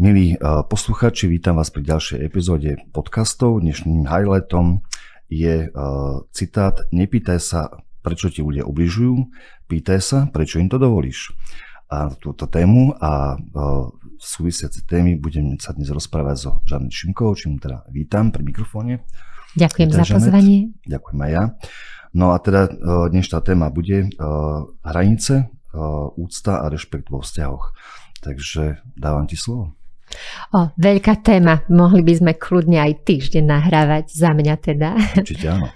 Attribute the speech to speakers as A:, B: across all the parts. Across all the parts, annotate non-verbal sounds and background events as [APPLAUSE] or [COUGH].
A: Milí posluchači, vítam vás pri ďalšej epizóde podcastov. Dnešným highlightom je citát Nepýtaj sa, prečo ti ľudia ubližujú, pýtaj sa, prečo im to dovolíš. A túto tému a súvisiace témy budem sa dnes rozprávať so Žanet Šimkovou, čím teda vítam pri mikrofóne.
B: Ďakujem Vítaj, za pozvanie.
A: Žanet. Ďakujem aj ja. No a teda dnešná téma bude hranice, úcta a rešpekt vo vzťahoch. Takže dávam ti slovo.
B: O, veľká téma. Mohli by sme kľudne aj týždeň nahrávať, za mňa teda.
A: Určite áno.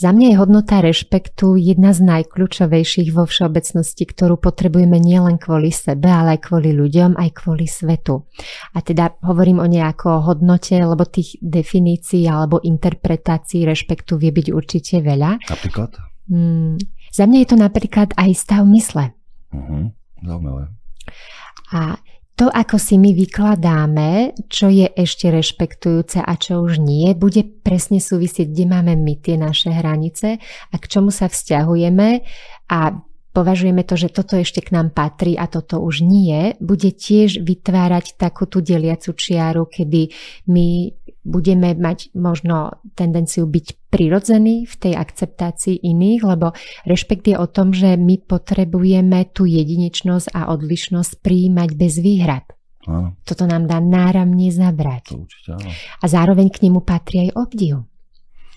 B: Za mňa je hodnota rešpektu jedna z najkľúčovejších vo všeobecnosti, ktorú potrebujeme nielen kvôli sebe, ale aj kvôli ľuďom, aj kvôli svetu. A teda hovorím o nejakom hodnote, lebo tých definícií alebo interpretácií rešpektu vie byť určite veľa.
A: Napríklad?
B: Hmm, za mňa je to napríklad aj stav mysle.
A: Uh-huh. Zaujímavé.
B: A to, ako si my vykladáme, čo je ešte rešpektujúce a čo už nie, bude presne súvisieť, kde máme my tie naše hranice a k čomu sa vzťahujeme. A považujeme to, že toto ešte k nám patrí a toto už nie, bude tiež vytvárať takú tú deliacu čiaru, kedy my budeme mať možno tendenciu byť prirodzení v tej akceptácii iných, lebo rešpekt je o tom, že my potrebujeme tú jedinečnosť a odlišnosť prijímať bez výhrad. Áno. Toto nám dá náramne zabrať.
A: To určite áno.
B: A zároveň k nemu patrí aj obdiv.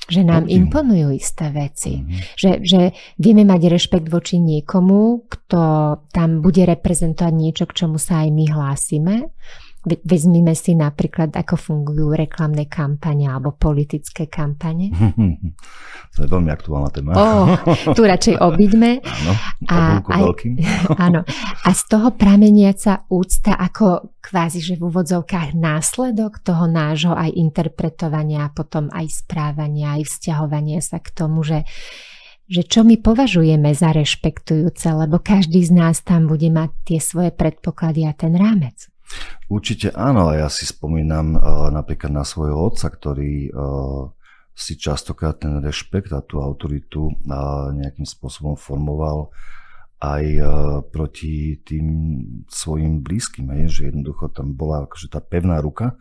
B: Že nám obdiv. imponujú isté veci. Mm-hmm. Že, že vieme mať rešpekt voči niekomu, kto tam bude reprezentovať niečo, k čomu sa aj my hlásime Vezmime si napríklad, ako fungujú reklamné kampane alebo politické kampane. [LAUGHS]
A: To je veľmi aktuálna téma.
B: Oh, tu radšej [LAUGHS] obiďme.
A: Áno, a, aj, [LAUGHS]
B: áno. A z toho prameniaca úcta ako kvázi, že v úvodzovkách následok toho nášho aj interpretovania a potom aj správania, aj vzťahovania sa k tomu, že že čo my považujeme za rešpektujúce, lebo každý z nás tam bude mať tie svoje predpoklady a ten rámec.
A: Určite áno, a ja si spomínam uh, napríklad na svojho otca, ktorý uh, si častokrát ten rešpekt a tú autoritu uh, nejakým spôsobom formoval aj uh, proti tým svojim blízkym, hej, že jednoducho tam bola akože tá pevná ruka.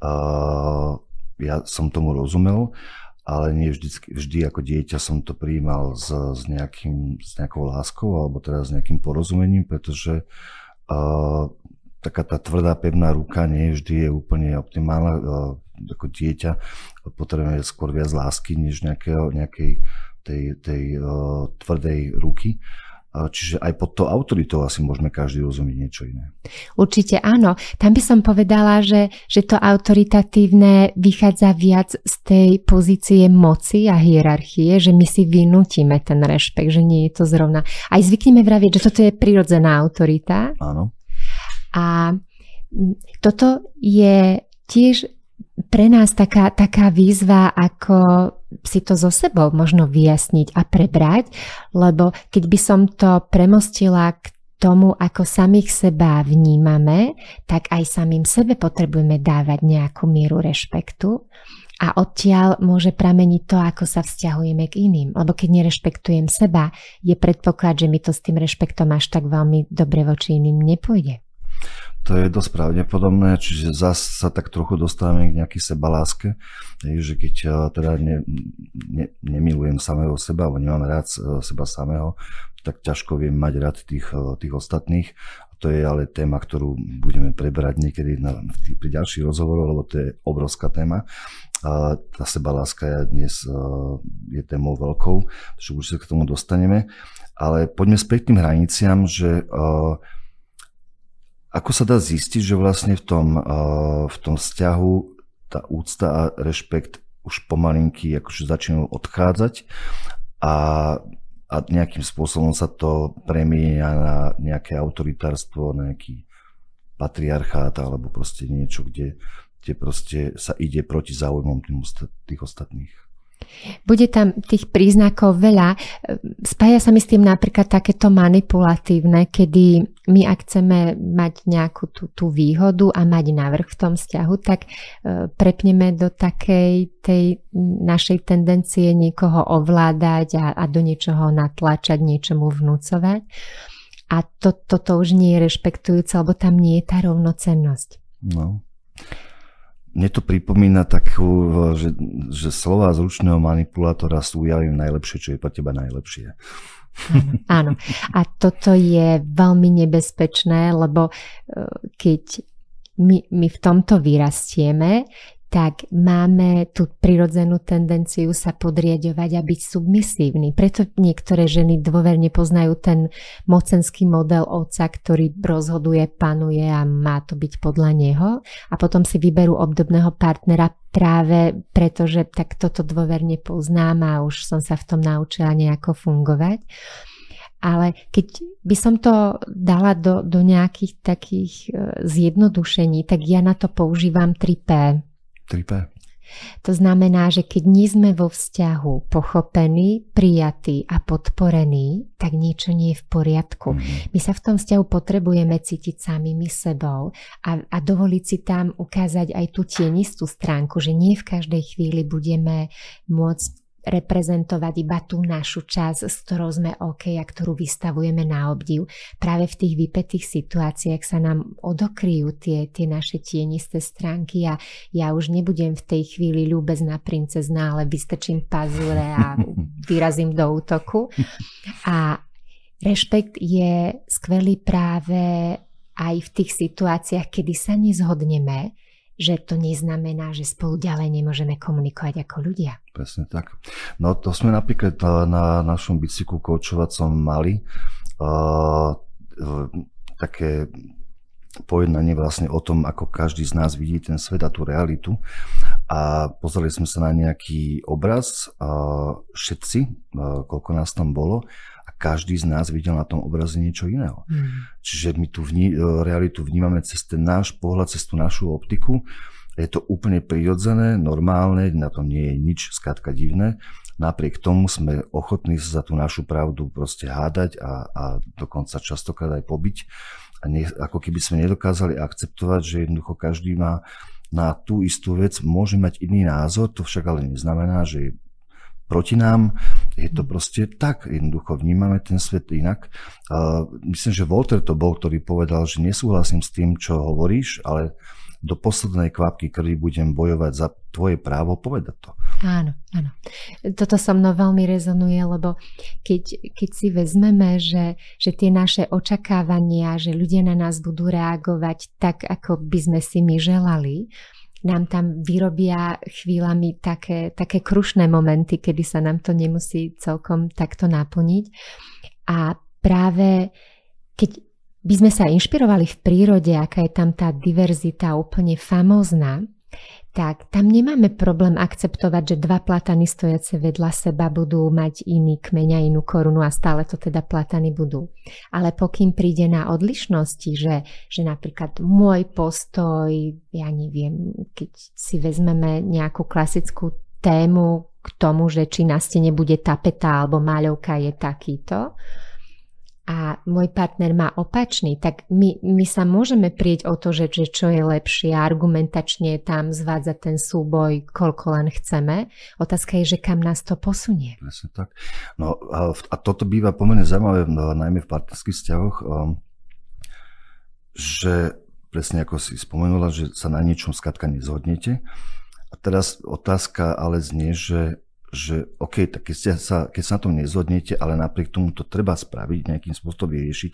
A: Uh, ja som tomu rozumel, ale nie vždy, vždy ako dieťa som to prijímal s, s, nejakým, s nejakou láskou alebo teda s nejakým porozumením, pretože uh, taká tá tvrdá, pevná ruka nie vždy je úplne optimálna. E, ako dieťa potrebujeme skôr viac lásky, než nejakého, nejakej tej, tej uh, tvrdej ruky. Čiže aj pod to autoritou asi môžeme každý rozumieť niečo iné.
B: Určite áno. Tam by som povedala, že, že to autoritatívne vychádza viac z tej pozície moci a hierarchie, že my si vynútime ten rešpekt, že nie je to zrovna. Aj zvykneme vraviť, že toto je prirodzená autorita.
A: Áno.
B: A toto je tiež pre nás taká, taká výzva, ako si to so sebou možno vyjasniť a prebrať, lebo keď by som to premostila k tomu, ako samých seba vnímame, tak aj samým sebe potrebujeme dávať nejakú mieru rešpektu a odtiaľ môže prameniť to, ako sa vzťahujeme k iným. Lebo keď nerešpektujem seba, je predpoklad, že mi to s tým rešpektom až tak veľmi dobre voči iným nepôjde.
A: To je dosť pravdepodobné, čiže zase sa tak trochu dostávame k nejakej sebaláske, že keď eh, teda ne, ne, nemilujem samého seba, alebo nemám rád eh, seba samého, tak ťažko viem mať rád tých, eh, tých ostatných. To je ale téma, ktorú budeme preberať niekedy na, pri ďalších rozhovoroch, lebo to je obrovská téma. A tá sebaláska je dnes je témou veľkou, takže už sa k tomu dostaneme. Ale poďme späť k tým hraniciam, že uh, ako sa dá zistiť, že vlastne v tom, v tom vzťahu tá úcta a rešpekt už pomalinky akože začínajú odchádzať a, a nejakým spôsobom sa to premieňa na nejaké autoritárstvo, na nejaký patriarchát alebo proste niečo, kde, kde proste sa ide proti záujmom tých ostatných.
B: Bude tam tých príznakov veľa. Spája sa mi s tým napríklad takéto manipulatívne, kedy my ak chceme mať nejakú tú, tú výhodu a mať navrh v tom vzťahu, tak e, prepneme do takej tej našej tendencie niekoho ovládať a, a do niečoho natlačať, niečomu vnúcovať. A to, toto už nie je rešpektujúce, lebo tam nie je tá rovnocennosť.
A: No. Mne to pripomína takú, že, že slova zručného manipulátora sú javím najlepšie, čo je pre teba najlepšie. [LAUGHS]
B: Áno. A toto je veľmi nebezpečné, lebo e, keď my, my v tomto vyrastieme, tak máme tú prirodzenú tendenciu sa podriadovať a byť submisívny. Preto niektoré ženy dôverne poznajú ten mocenský model otca, ktorý rozhoduje, panuje a má to byť podľa neho. A potom si vyberú obdobného partnera práve preto, že tak toto dôverne poznám a už som sa v tom naučila nejako fungovať. Ale keď by som to dala do, do nejakých takých e, zjednodušení, tak ja na to používam 3P
A: 3P.
B: To znamená, že keď nie sme vo vzťahu pochopení, prijatí a podporení, tak niečo nie je v poriadku. Mm-hmm. My sa v tom vzťahu potrebujeme cítiť samými sebou a, a dovoliť si tam ukázať aj tú tienistú stránku, že nie v každej chvíli budeme môcť reprezentovať iba tú našu časť, s ktorou sme OK a ktorú vystavujeme na obdiv. Práve v tých vypetých situáciách sa nám odokryjú tie, tie naše tienisté stránky a ja už nebudem v tej chvíli ľúbezná princezná, ale vystrčím pazure a [LAUGHS] vyrazím do útoku. A rešpekt je skvelý práve aj v tých situáciách, kedy sa nezhodneme, že to neznamená, že spolu ďalej nemôžeme komunikovať ako ľudia.
A: Presne tak. No to sme napríklad na, na našom bicyklu koučovacom mali uh, také pojednanie vlastne o tom, ako každý z nás vidí ten svet a tú realitu. A pozreli sme sa na nejaký obraz, uh, všetci, uh, koľko nás tam bolo, každý z nás videl na tom obraze niečo iného. Mm. Čiže my tú vní, e, realitu vnímame cez ten náš pohľad, cez tú našu optiku. Je to úplne prirodzené, normálne, na tom nie je nič skrátka divné. Napriek tomu sme ochotní sa za tú našu pravdu proste hádať a, a dokonca častokrát aj pobiť. A nie, ako keby sme nedokázali akceptovať, že jednoducho každý má na tú istú vec môže mať iný názor, to však ale neznamená, že je proti nám. Je to proste tak, jednoducho vnímame ten svet inak. Myslím, že Walter to bol, ktorý povedal, že nesúhlasím s tým, čo hovoríš, ale do poslednej kvapky krvi budem bojovať za tvoje právo povedať to.
B: Áno, áno. Toto so mnou veľmi rezonuje, lebo keď, keď si vezmeme, že, že tie naše očakávania, že ľudia na nás budú reagovať tak, ako by sme si my želali, nám tam vyrobia chvíľami také, také krušné momenty, kedy sa nám to nemusí celkom takto naplniť. A práve keď by sme sa inšpirovali v prírode, aká je tam tá diverzita úplne famózna, tak tam nemáme problém akceptovať, že dva platany stojace vedľa seba budú mať iný kmeň a inú korunu a stále to teda platany budú. Ale pokým príde na odlišnosti, že, že napríklad môj postoj, ja neviem, keď si vezmeme nejakú klasickú tému k tomu, že či na stene bude tapeta alebo máľovka je takýto, a môj partner má opačný, tak my, my sa môžeme prieť o to, že, že čo je lepšie, argumentačne tam zvádzať ten súboj, koľko len chceme. Otázka je, že kam nás to posunie.
A: Presne tak. No a, a toto býva pomerne zaujímavé, no, najmä v partnerských vzťahoch, um, že presne ako si spomenula, že sa na niečom skladka nezhodnete. A teraz otázka ale znie, že že OK, tak keď, ste sa, keď sa na tom nezhodnete, ale napriek tomu to treba spraviť, nejakým spôsobom vyriešiť,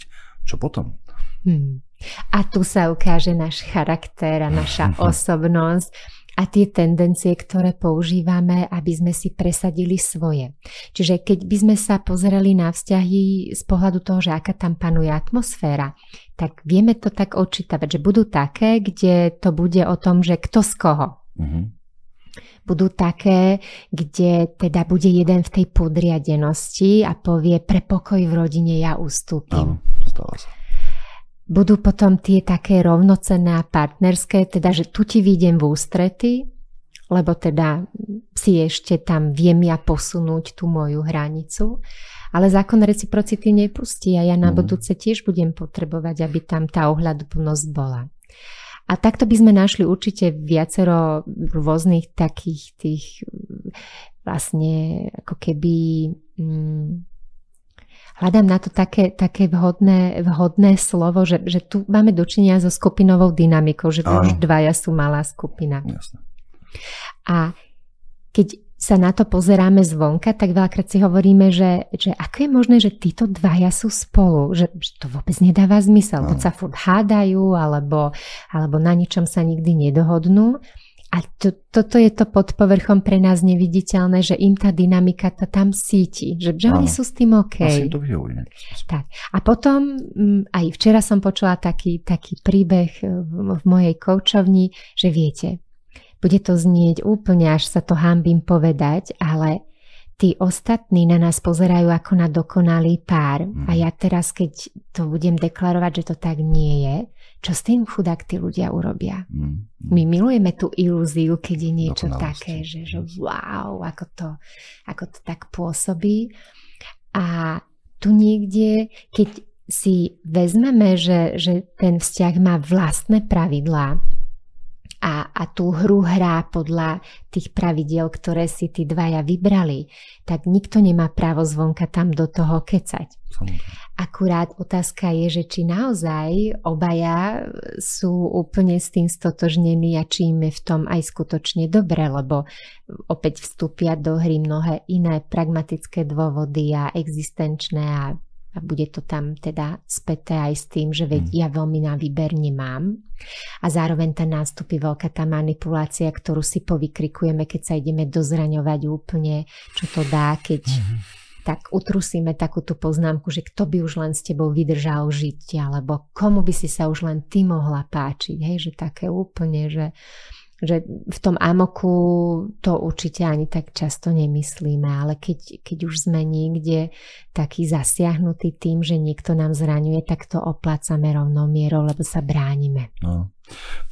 A: čo potom?
B: Hmm. A tu sa ukáže náš charakter a naša [LAUGHS] osobnosť a tie tendencie, ktoré používame, aby sme si presadili svoje. Čiže keď by sme sa pozreli na vzťahy z pohľadu toho, že aká tam panuje atmosféra, tak vieme to tak odčítavať, že budú také, kde to bude o tom, že kto z koho. Uh-huh budú také, kde teda bude jeden v tej podriadenosti a povie pre pokoj v rodine ja ustúpim.
A: Áno, sa.
B: Budú potom tie také rovnocenné a partnerské, teda že tu ti vidím v ústrety, lebo teda si ešte tam viem ja posunúť tú moju hranicu. Ale zákon reciprocity nepustí a ja na mm. budúce tiež budem potrebovať, aby tam tá ohľadplnosť bola. A takto by sme našli určite viacero rôznych takých tých vlastne ako keby hm, hľadám na to také, také vhodné, vhodné slovo, že, že tu máme dočinia so skupinovou dynamikou, že už dvaja sú malá skupina.
A: Jasne.
B: A keď sa na to pozeráme zvonka, tak veľakrát si hovoríme, že, že ako je možné, že títo dvaja sú spolu, že, že to vôbec nedáva zmysel, buď sa furt hádajú, alebo, alebo na ničom sa nikdy nedohodnú. A to, toto je to pod povrchom pre nás neviditeľné, že im tá dynamika to tam síti, že, že oni sú s tým OK.
A: Asi to vyhovuje.
B: Tak. A potom mm, aj včera som počula taký, taký príbeh v, v mojej koučovni, že viete, bude to znieť úplne, až sa to hambím povedať, ale tí ostatní na nás pozerajú ako na dokonalý pár. Mm. A ja teraz, keď to budem deklarovať, že to tak nie je, čo s tým chudák tí ľudia urobia? Mm. My milujeme tú ilúziu, keď je niečo také, že, že wow, ako to, ako to tak pôsobí. A tu niekde, keď si vezmeme, že, že ten vzťah má vlastné pravidlá, a, a tú hru hrá podľa tých pravidiel, ktoré si tí dvaja vybrali, tak nikto nemá právo zvonka tam do toho kecať. Akurát otázka je, že či naozaj obaja sú úplne s tým stotožnení a či im je v tom aj skutočne dobre, lebo opäť vstúpia do hry mnohé iné pragmatické dôvody a existenčné a a bude to tam teda späté aj s tým, že veď mm. ja veľmi na výber nemám. A zároveň tam nástupí veľká tá manipulácia, ktorú si povykrikujeme, keď sa ideme dozraňovať úplne, čo to dá, keď mm-hmm. tak utrusíme takú tú poznámku, že kto by už len s tebou vydržal žiť, alebo komu by si sa už len ty mohla páčiť. Hej, že také úplne, že že v tom amoku to určite ani tak často nemyslíme, ale keď, keď už sme niekde taký zasiahnutý tým, že niekto nám zraňuje, tak to oplácame rovnou mierou, lebo sa bránime.
A: No,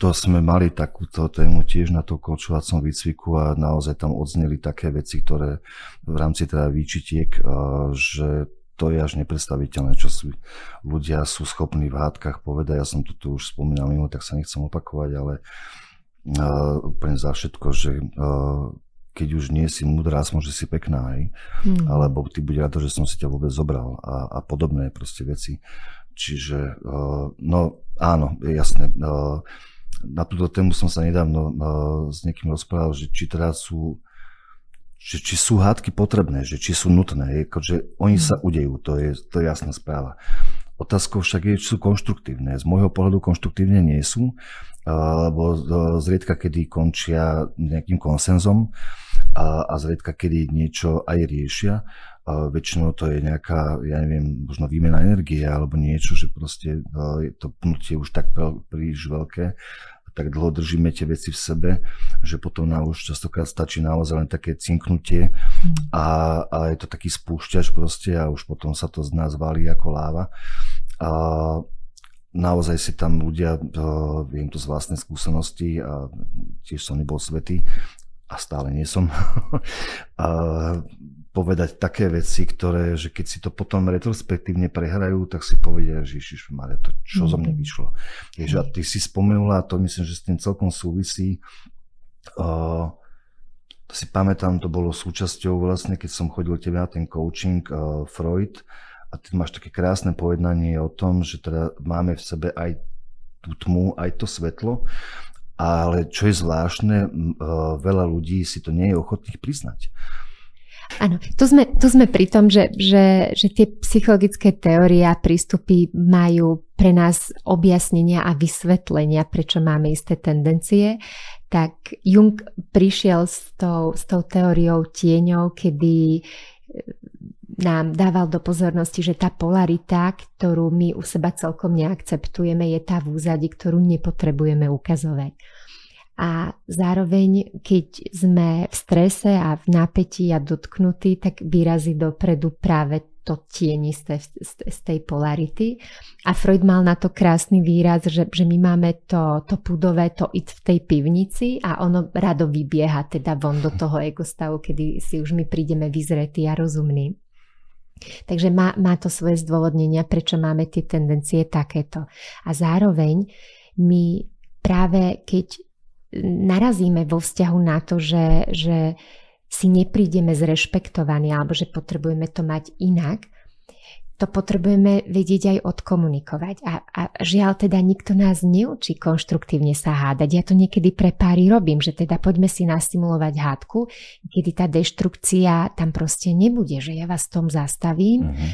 A: to sme mali takúto tému tiež na to kočovacom výcviku a naozaj tam odzneli také veci, ktoré v rámci teda výčitiek, že to je až nepredstaviteľné, čo sú, ľudia sú schopní v hádkach povedať. Ja som to tu už spomínal mimo, tak sa nechcem opakovať, ale uh, úplne za všetko, že keď už nie si múdra, aspoň, že si pekná, hej? Mm. alebo ty bude to, že som si ťa vôbec zobral a, a podobné proste veci. Čiže, no áno, je jasné. Na túto tému som sa nedávno s niekým rozprával, že či teda sú že či sú hádky potrebné, že či sú nutné, že oni mm. sa udejú, to je, to je jasná správa. Otázkou však je, či sú konštruktívne. Z môjho pohľadu konštruktívne nie sú, lebo zriedka kedy končia nejakým konsenzom a, a zriedka kedy niečo aj riešia. A väčšinou to je nejaká, ja neviem, možno výmena energie alebo niečo, že proste je to pnutie už tak príliš veľké tak dlho držíme tie veci v sebe, že potom nám už častokrát stačí naozaj len také cinknutie mm. a, a je to taký spúšťač proste a už potom sa to z nás valí ako láva. A naozaj si tam ľudia, viem to z vlastnej skúsenosti a tiež som nebol svetý a stále nie som, [LAUGHS] a povedať také veci, ktoré, že keď si to potom retrospektívne prehrajú, tak si povedia, že Ježiš Maria, to čo mm. zo mňa mhm. vyšlo. Ježiš, a ty si spomenula, to myslím, že s tým celkom súvisí, uh, to si pamätám, to bolo súčasťou vlastne, keď som chodil tebe na ten coaching uh, Freud, a ty máš také krásne pojednanie o tom, že teda máme v sebe aj tú tmu, aj to svetlo, ale čo je zvláštne, uh, veľa ľudí si to nie je ochotných priznať.
B: Áno, tu sme, tu sme pri tom, že, že, že tie psychologické teórie a prístupy majú pre nás objasnenia a vysvetlenia, prečo máme isté tendencie. Tak Jung prišiel s tou, s tou teóriou tieňov, kedy nám dával do pozornosti, že tá polarita, ktorú my u seba celkom neakceptujeme, je tá v úzadi, ktorú nepotrebujeme ukazovať a zároveň, keď sme v strese a v napätí a dotknutí, tak vyrazí dopredu práve to tienisté z tej polarity. A Freud mal na to krásny výraz, že, že my máme to, to pudové, to it v tej pivnici a ono rado vybieha teda von do toho egostavu, kedy si už my prídeme vyzretí a rozumní. Takže má, má to svoje zdôvodnenia, prečo máme tie tendencie takéto. A zároveň my práve keď narazíme vo vzťahu na to, že, že si neprídeme zrešpektovaní alebo že potrebujeme to mať inak, to potrebujeme vedieť aj odkomunikovať. A, a žiaľ teda nikto nás neučí konštruktívne sa hádať. Ja to niekedy pre páry robím, že teda poďme si nastimulovať hádku, kedy tá deštrukcia tam proste nebude, že ja vás tom zastavím, uh-huh.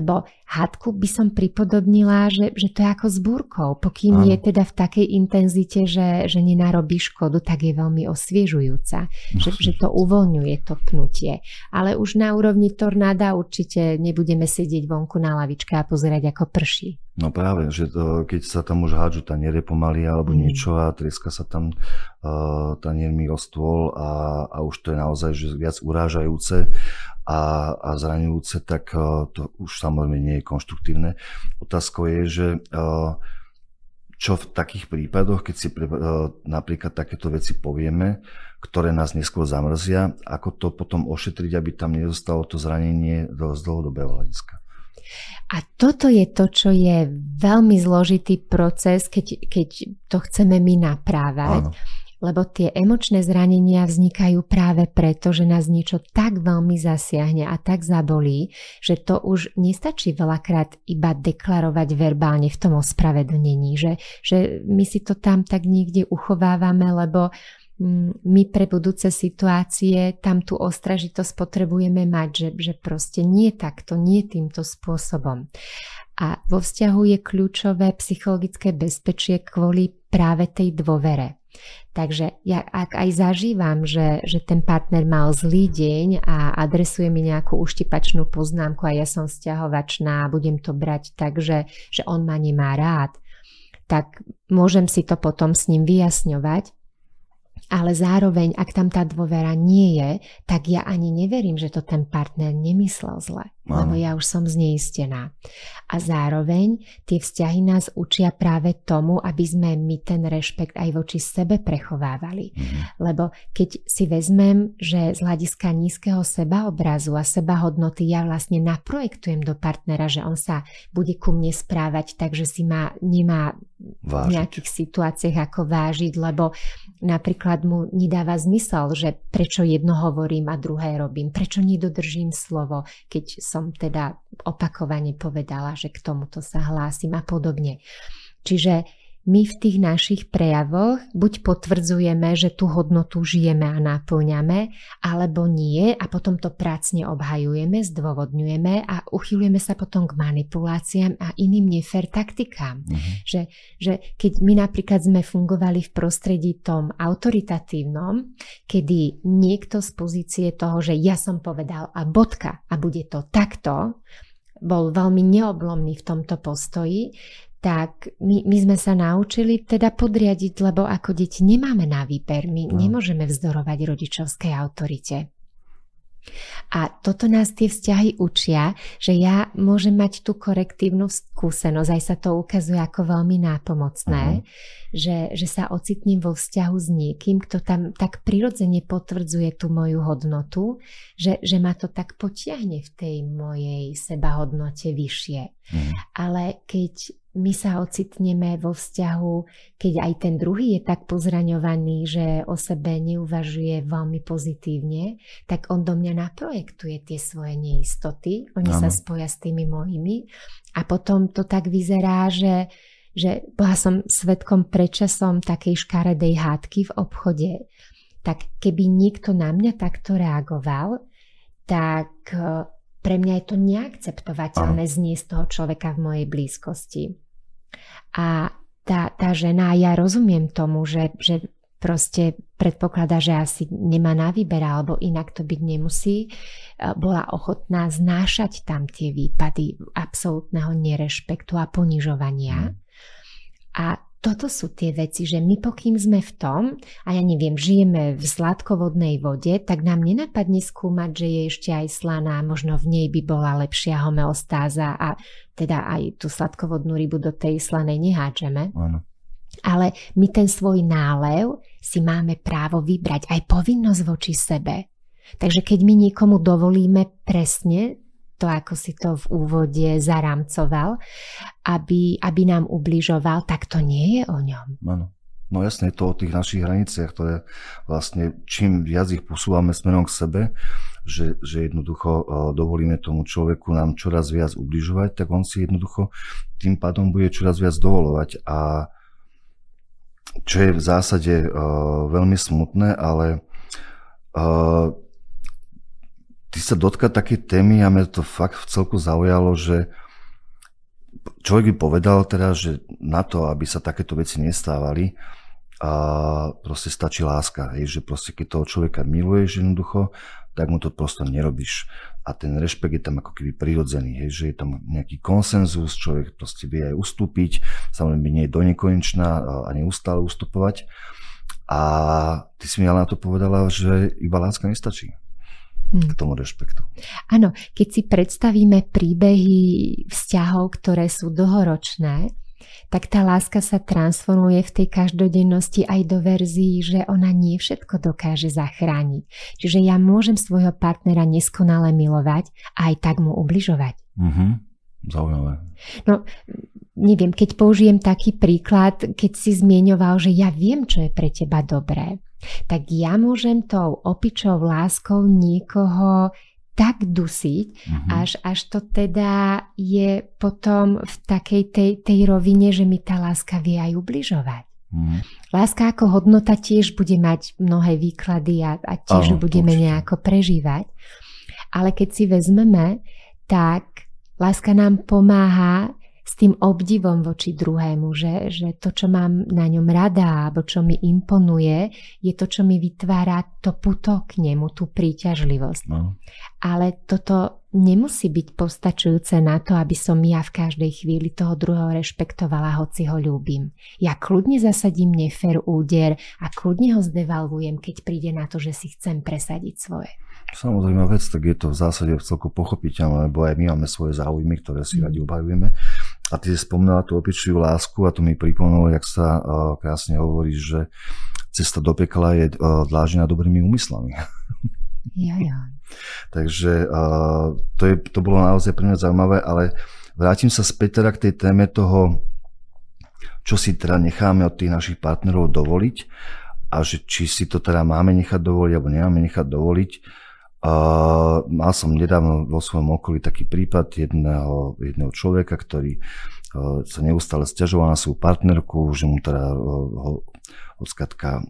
B: lebo hádku by som pripodobnila, že, že to je ako s búrkou. Pokým uh-huh. je teda v takej intenzite, že, že nenarobí škodu, tak je veľmi osviežujúca. Že, že to uvoľňuje to pnutie. Ale už na úrovni tornáda určite nebudeme sedieť von vonku na lavičke a pozerať, ako prší.
A: No práve, že to, keď sa tam už hádžu taniere pomaly alebo mm. niečo a trieska sa tam uh, taniermi o stôl a, a už to je naozaj že viac urážajúce a, a zraňujúce, tak uh, to už samozrejme nie je konštruktívne. Otázkou je, že uh, čo v takých prípadoch, keď si uh, napríklad takéto veci povieme, ktoré nás neskôr zamrzia, ako to potom ošetriť, aby tam nezostalo to zranenie z dlhodobého hľadiska.
B: A toto je to, čo je veľmi zložitý proces, keď, keď to chceme my naprávať. Áno. Lebo tie emočné zranenia vznikajú práve preto, že nás niečo tak veľmi zasiahne a tak zabolí, že to už nestačí veľakrát iba deklarovať verbálne v tom ospravedlnení, že, že my si to tam tak niekde uchovávame, lebo my pre budúce situácie tam tú ostražitosť potrebujeme mať, že, že proste nie takto, nie týmto spôsobom. A vo vzťahu je kľúčové psychologické bezpečie kvôli práve tej dôvere. Takže ja ak aj zažívam, že, že ten partner mal zlý deň a adresuje mi nejakú uštipačnú poznámku a ja som vzťahovačná a budem to brať tak, že, že on ma nemá rád, tak môžem si to potom s ním vyjasňovať ale zároveň, ak tam tá dôvera nie je, tak ja ani neverím, že to ten partner nemyslel zle lebo ja už som zneistená. A zároveň tie vzťahy nás učia práve tomu, aby sme my ten rešpekt aj voči sebe prechovávali. Mm-hmm. Lebo keď si vezmem, že z hľadiska nízkeho sebaobrazu a sebahodnoty ja vlastne naprojektujem do partnera, že on sa bude ku mne správať, takže si ma nemá vážiť. v nejakých situáciách ako vážiť, lebo napríklad mu nedáva zmysel, že prečo jedno hovorím a druhé robím, prečo nedodržím slovo, keď som teda opakovane povedala, že k tomuto sa hlásim a podobne. Čiže my v tých našich prejavoch buď potvrdzujeme, že tú hodnotu žijeme a naplňame, alebo nie a potom to prácne obhajujeme, zdôvodňujeme a uchylujeme sa potom k manipuláciám a iným nefer taktikám. Uh-huh. Že, že keď my napríklad sme fungovali v prostredí tom autoritatívnom, kedy niekto z pozície toho, že ja som povedal a bodka a bude to takto, bol veľmi neoblomný v tomto postoji, tak my, my sme sa naučili teda podriadiť, lebo ako deti nemáme na výber, my no. nemôžeme vzdorovať rodičovskej autorite. A toto nás tie vzťahy učia, že ja môžem mať tú korektívnu skúsenosť, aj sa to ukazuje ako veľmi nápomocné, uh-huh. že, že sa ocitnem vo vzťahu s niekým, kto tam tak prirodzene potvrdzuje tú moju hodnotu, že, že ma to tak potiahne v tej mojej sebahodnote vyššie. Uh-huh. Ale keď my sa ocitneme vo vzťahu, keď aj ten druhý je tak pozraňovaný, že o sebe neuvažuje veľmi pozitívne, tak on do mňa naprojektuje tie svoje neistoty, oni ano. sa spoja s tými mojimi. A potom to tak vyzerá, že, že bola som svetkom predčasom takej škaredej hádky v obchode, tak keby niekto na mňa takto reagoval, tak pre mňa je to neakceptovateľné zniesť toho človeka v mojej blízkosti. A tá, tá žena, ja rozumiem tomu, že, že proste predpokladá, že asi nemá na výber, alebo inak to byť nemusí, bola ochotná znášať tam tie výpady absolútneho nerešpektu a ponižovania. Mm. A toto sú tie veci, že my pokým sme v tom, a ja neviem, žijeme v sladkovodnej vode, tak nám nenapadne skúmať, že je ešte aj slaná, možno v nej by bola lepšia homeostáza a teda aj tú sladkovodnú rybu do tej slanej neháčeme. Áno. Ale my ten svoj nálev si máme právo vybrať, aj povinnosť voči sebe. Takže keď my niekomu dovolíme presne to, ako si to v úvode zaramcoval, aby, aby nám ubližoval, tak to nie je o ňom.
A: Áno. No jasne, je to o tých našich hraniciach, ktoré vlastne čím viac ich posúvame smerom k sebe, že, že jednoducho uh, dovolíme tomu človeku nám čoraz viac ubližovať, tak on si jednoducho tým pádom bude čoraz viac dovolovať. A čo je v zásade uh, veľmi smutné, ale uh, ty sa dotka také témy a mňa to fakt v celku zaujalo, že človek by povedal teda, že na to, aby sa takéto veci nestávali, a proste stačí láska, hej, že proste keď toho človeka miluješ jednoducho, tak mu to prosto nerobíš. A ten rešpekt je tam ako keby prirodzený, hej, že je tam nejaký konsenzus, človek proste vie aj ustúpiť, samozrejme nie je do nekonečná a neustále ustupovať. A ty si mi ale na to povedala, že iba láska nestačí k tomu rešpektu.
B: Áno, keď si predstavíme príbehy vzťahov, ktoré sú dlhoročné, tak tá láska sa transformuje v tej každodennosti aj do verzií, že ona nie všetko dokáže zachrániť. Čiže ja môžem svojho partnera neskonale milovať a aj tak mu ubližovať.
A: Mm-hmm. Zaujímavé.
B: No, neviem, keď použijem taký príklad, keď si zmieňoval, že ja viem, čo je pre teba dobré, tak ja môžem tou opičou láskou niekoho tak dusiť, uh-huh. až, až to teda je potom v takej tej, tej rovine, že mi tá láska vie aj ubližovať. Uh-huh. Láska ako hodnota tiež bude mať mnohé výklady a, a tiež ju budeme určite. nejako prežívať. Ale keď si vezmeme, tak láska nám pomáha s tým obdivom voči druhému, že, že to, čo mám na ňom rada, alebo čo mi imponuje, je to, čo mi vytvára to puto k nemu, tú príťažlivosť. No. Ale toto nemusí byť postačujúce na to, aby som ja v každej chvíli toho druhého rešpektovala, hoci ho ľúbim. Ja kľudne zasadím nefer úder a kľudne ho zdevalvujem, keď príde na to, že si chcem presadiť svoje.
A: Samozrejme vec, tak je to v zásade celko pochopiteľné, lebo aj my máme svoje záujmy, ktoré si mm. radi obhajujeme. A ty si spomínala tú opičiu lásku a to mi pripomínalo, jak sa uh, krásne hovorí, že cesta do pekla je uh, dlážená dobrými úmyslami.
B: Ja, ja. [LAUGHS]
A: Takže uh, to, je, to bolo naozaj pre mňa zaujímavé, ale vrátim sa späť teda k tej téme toho, čo si teda necháme od tých našich partnerov dovoliť a že či si to teda máme nechať dovoliť alebo nemáme nechať dovoliť mal som nedávno vo svojom okolí taký prípad jedného, jedného človeka, ktorý uh, sa neustále stiažoval na svoju partnerku, že mu teda uh, ho, ho uh,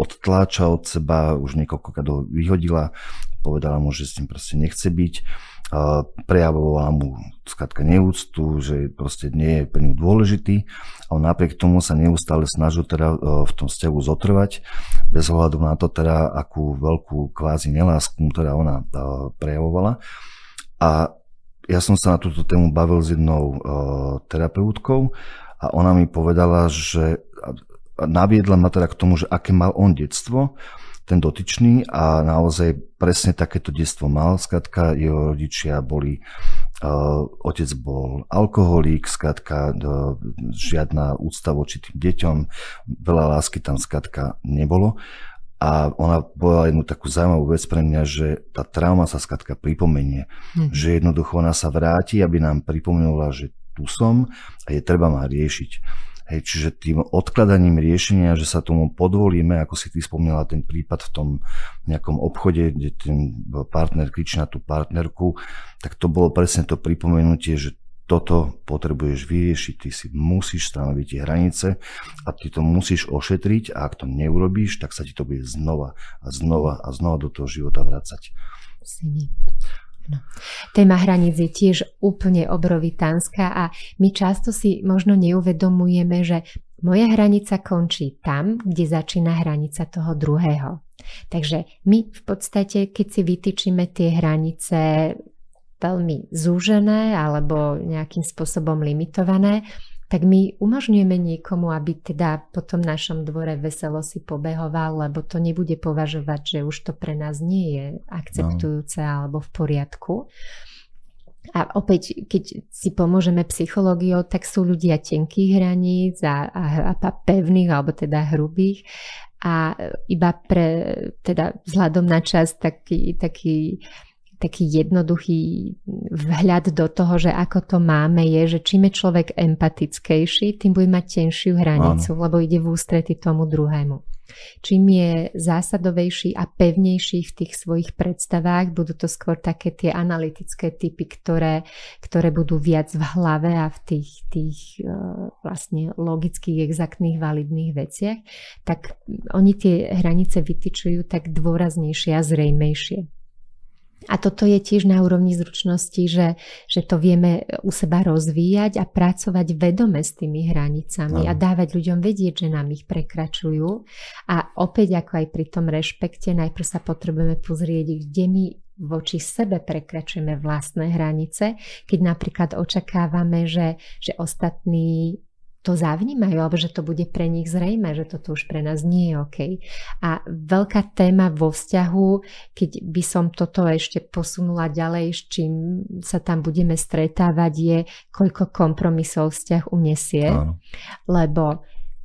A: odtláča od seba, už niekoľkokrát ho vyhodila, povedala mu, že s tým proste nechce byť prejavovala mu skrátka neúctu, že proste nie je pre ňu dôležitý a on napriek tomu sa neustále snažil teda v tom vzťahu zotrvať, bez ohľadu na to teda, akú veľkú kvázi nelásku teda ona prejavovala. A ja som sa na túto tému bavil s jednou terapeutkou a ona mi povedala, že naviedla ma teda k tomu, že aké mal on detstvo ten dotyčný a naozaj presne takéto detstvo mal. Skrátka, jeho rodičia boli, uh, otec bol alkoholík, skrátka, uh, žiadna úcta voči tým deťom, veľa lásky tam skrátka nebolo. A ona povedala jednu takú zaujímavú vec pre mňa, že tá trauma sa skrátka pripomenie. Mm. Že jednoducho ona sa vráti, aby nám pripomenula, že tu som a je treba ma riešiť. Hej, čiže tým odkladaním riešenia, že sa tomu podvolíme, ako si ty spomínala ten prípad v tom nejakom obchode, kde ten partner kričí na tú partnerku, tak to bolo presne to pripomenutie, že toto potrebuješ vyriešiť, ty si musíš stanoviť tie hranice a ty to musíš ošetriť a ak to neurobíš, tak sa ti to bude znova a znova a znova do toho života vracať.
B: No. Téma hraníc je tiež úplne obrovitánska a my často si možno neuvedomujeme, že moja hranica končí tam, kde začína hranica toho druhého. Takže my v podstate, keď si vytýčime tie hranice veľmi zúžené alebo nejakým spôsobom limitované, tak my umožňujeme niekomu, aby teda po tom našom dvore veselo si pobehoval, lebo to nebude považovať, že už to pre nás nie je akceptujúce no. alebo v poriadku. A opäť, keď si pomôžeme psychológiou, tak sú ľudia tenkých hraníc a, a, a pevných, alebo teda hrubých. A iba pre, teda vzhľadom na čas, taký, taký taký jednoduchý vhľad do toho, že ako to máme, je, že čím je človek empatickejší, tým bude mať tenšiu hranicu, Áno. lebo ide v ústrety tomu druhému. Čím je zásadovejší a pevnejší v tých svojich predstavách, budú to skôr také tie analytické typy, ktoré, ktoré budú viac v hlave a v tých, tých e, vlastne logických, exaktných, validných veciach, tak oni tie hranice vytyčujú tak dôraznejšie a zrejmejšie. A toto je tiež na úrovni zručnosti, že, že to vieme u seba rozvíjať a pracovať vedome s tými hranicami no. a dávať ľuďom vedieť, že nám ich prekračujú. A opäť ako aj pri tom rešpekte, najprv sa potrebujeme pozrieť, kde my voči sebe prekračujeme vlastné hranice, keď napríklad očakávame, že, že ostatní to zavnímajú, alebo že to bude pre nich zrejme, že toto už pre nás nie je OK. A veľká téma vo vzťahu, keď by som toto ešte posunula ďalej, s čím sa tam budeme stretávať, je, koľko kompromisov vzťah unesie. Áno. Lebo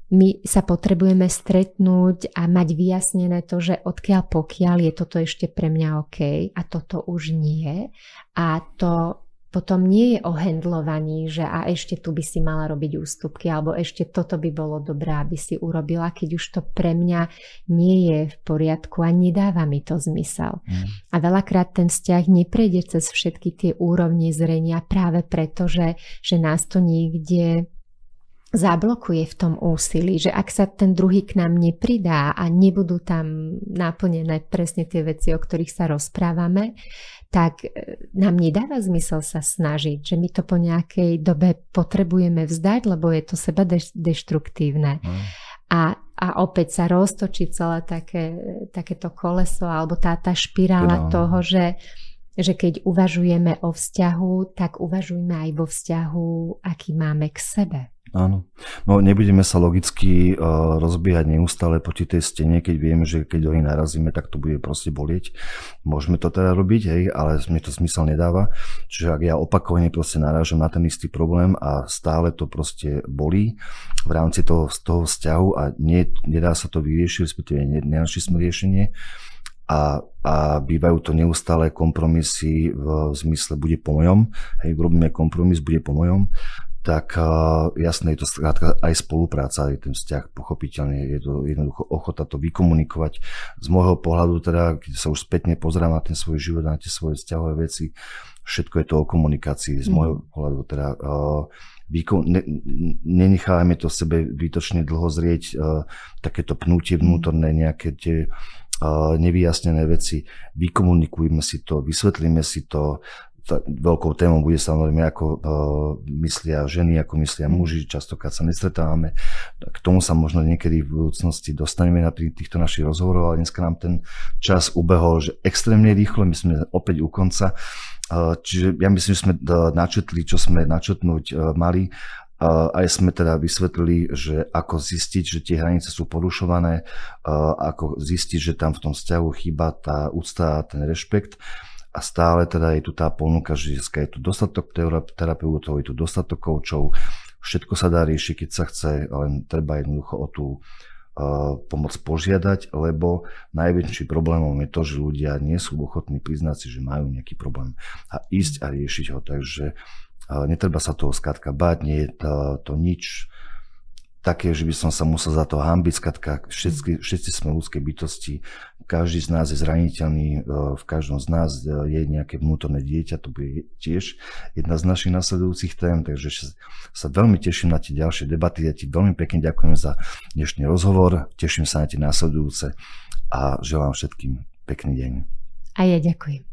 B: my sa potrebujeme stretnúť a mať vyjasnené to, že odkiaľ pokiaľ je toto ešte pre mňa OK a toto už nie. A to potom nie je o handlovaní, že a ešte tu by si mala robiť ústupky, alebo ešte toto by bolo dobré, aby si urobila, keď už to pre mňa nie je v poriadku a nedáva mi to zmysel. Mm. A veľakrát ten vzťah neprejde cez všetky tie úrovne zrenia práve preto, že, že nás to niekde zablokuje v tom úsilí, že ak sa ten druhý k nám nepridá a nebudú tam naplnené presne tie veci, o ktorých sa rozprávame, tak e, nám nedáva zmysel sa snažiť, že my to po nejakej dobe potrebujeme vzdať, lebo je to seba deštruktívne. Mm. A, a opäť sa roztočí celé také, takéto koleso alebo tá, tá špirála no. toho, že, že keď uvažujeme o vzťahu, tak uvažujme aj vo vzťahu, aký máme k sebe.
A: Áno. No nebudeme sa logicky uh, rozbiehať neustále proti tej stene, keď vieme, že keď do nej narazíme, tak to bude proste bolieť. Môžeme to teda robiť, hej, ale mi to zmysel nedáva. Čiže ak ja opakovane proste narážam na ten istý problém a stále to proste bolí v rámci toho, toho vzťahu a nie, nedá sa to vyriešiť, respektíve nenašli sme riešenie, a, a bývajú to neustále kompromisy v zmysle bude po mojom, hej, urobíme kompromis, bude po mojom, tak uh, jasné je to skrátka aj spolupráca, je ten vzťah pochopiteľne, je to jednoducho ochota to vykomunikovať. Z môjho pohľadu teda, keď sa už spätne pozerám na ten svoj život, na tie svoje vzťahové veci, všetko je to o komunikácii. Z môjho mm. pohľadu teda výkon, ne, nenechávame to sebe výtočne dlho zrieť, uh, takéto pnutie vnútorné, nejaké tie nevyjasnené veci, vykomunikujme si to, vysvetlíme si to, veľkou témou bude samozrejme, ako uh, myslia ženy, ako myslia muži, častokrát sa nestretávame. K tomu sa možno niekedy v budúcnosti dostaneme na týchto našich rozhovorov, ale dneska nám ten čas ubehol, že extrémne rýchlo, my sme opäť u konca. Uh, čiže ja myslím, že sme uh, načetli, čo sme načetnúť uh, mali aj sme teda vysvetlili, že ako zistiť, že tie hranice sú porušované, ako zistiť, že tam v tom vzťahu chýba tá úcta a ten rešpekt. A stále teda je tu tá ponuka, že je tu dostatok terapeutov, je tu dostatok koučov, všetko sa dá riešiť, keď sa chce, len treba jednoducho o tú pomoc požiadať, lebo najväčší problémom je to, že ľudia nie sú ochotní priznať si, že majú nejaký problém a ísť a riešiť ho. Takže Netreba sa toho skrátka báť, nie je to, to nič také, že by som sa musel za to hambiť. Skrátka, všetci, všetci sme ľudské bytosti, každý z nás je zraniteľný, e, v každom z nás e, je nejaké vnútorné dieťa, to bude tiež jedna z našich nasledujúcich tém, takže sa veľmi teším na tie ďalšie debaty. Ja ti veľmi pekne ďakujem za dnešný rozhovor, teším sa na tie nasledujúce a želám všetkým pekný deň.
B: A ja ďakujem.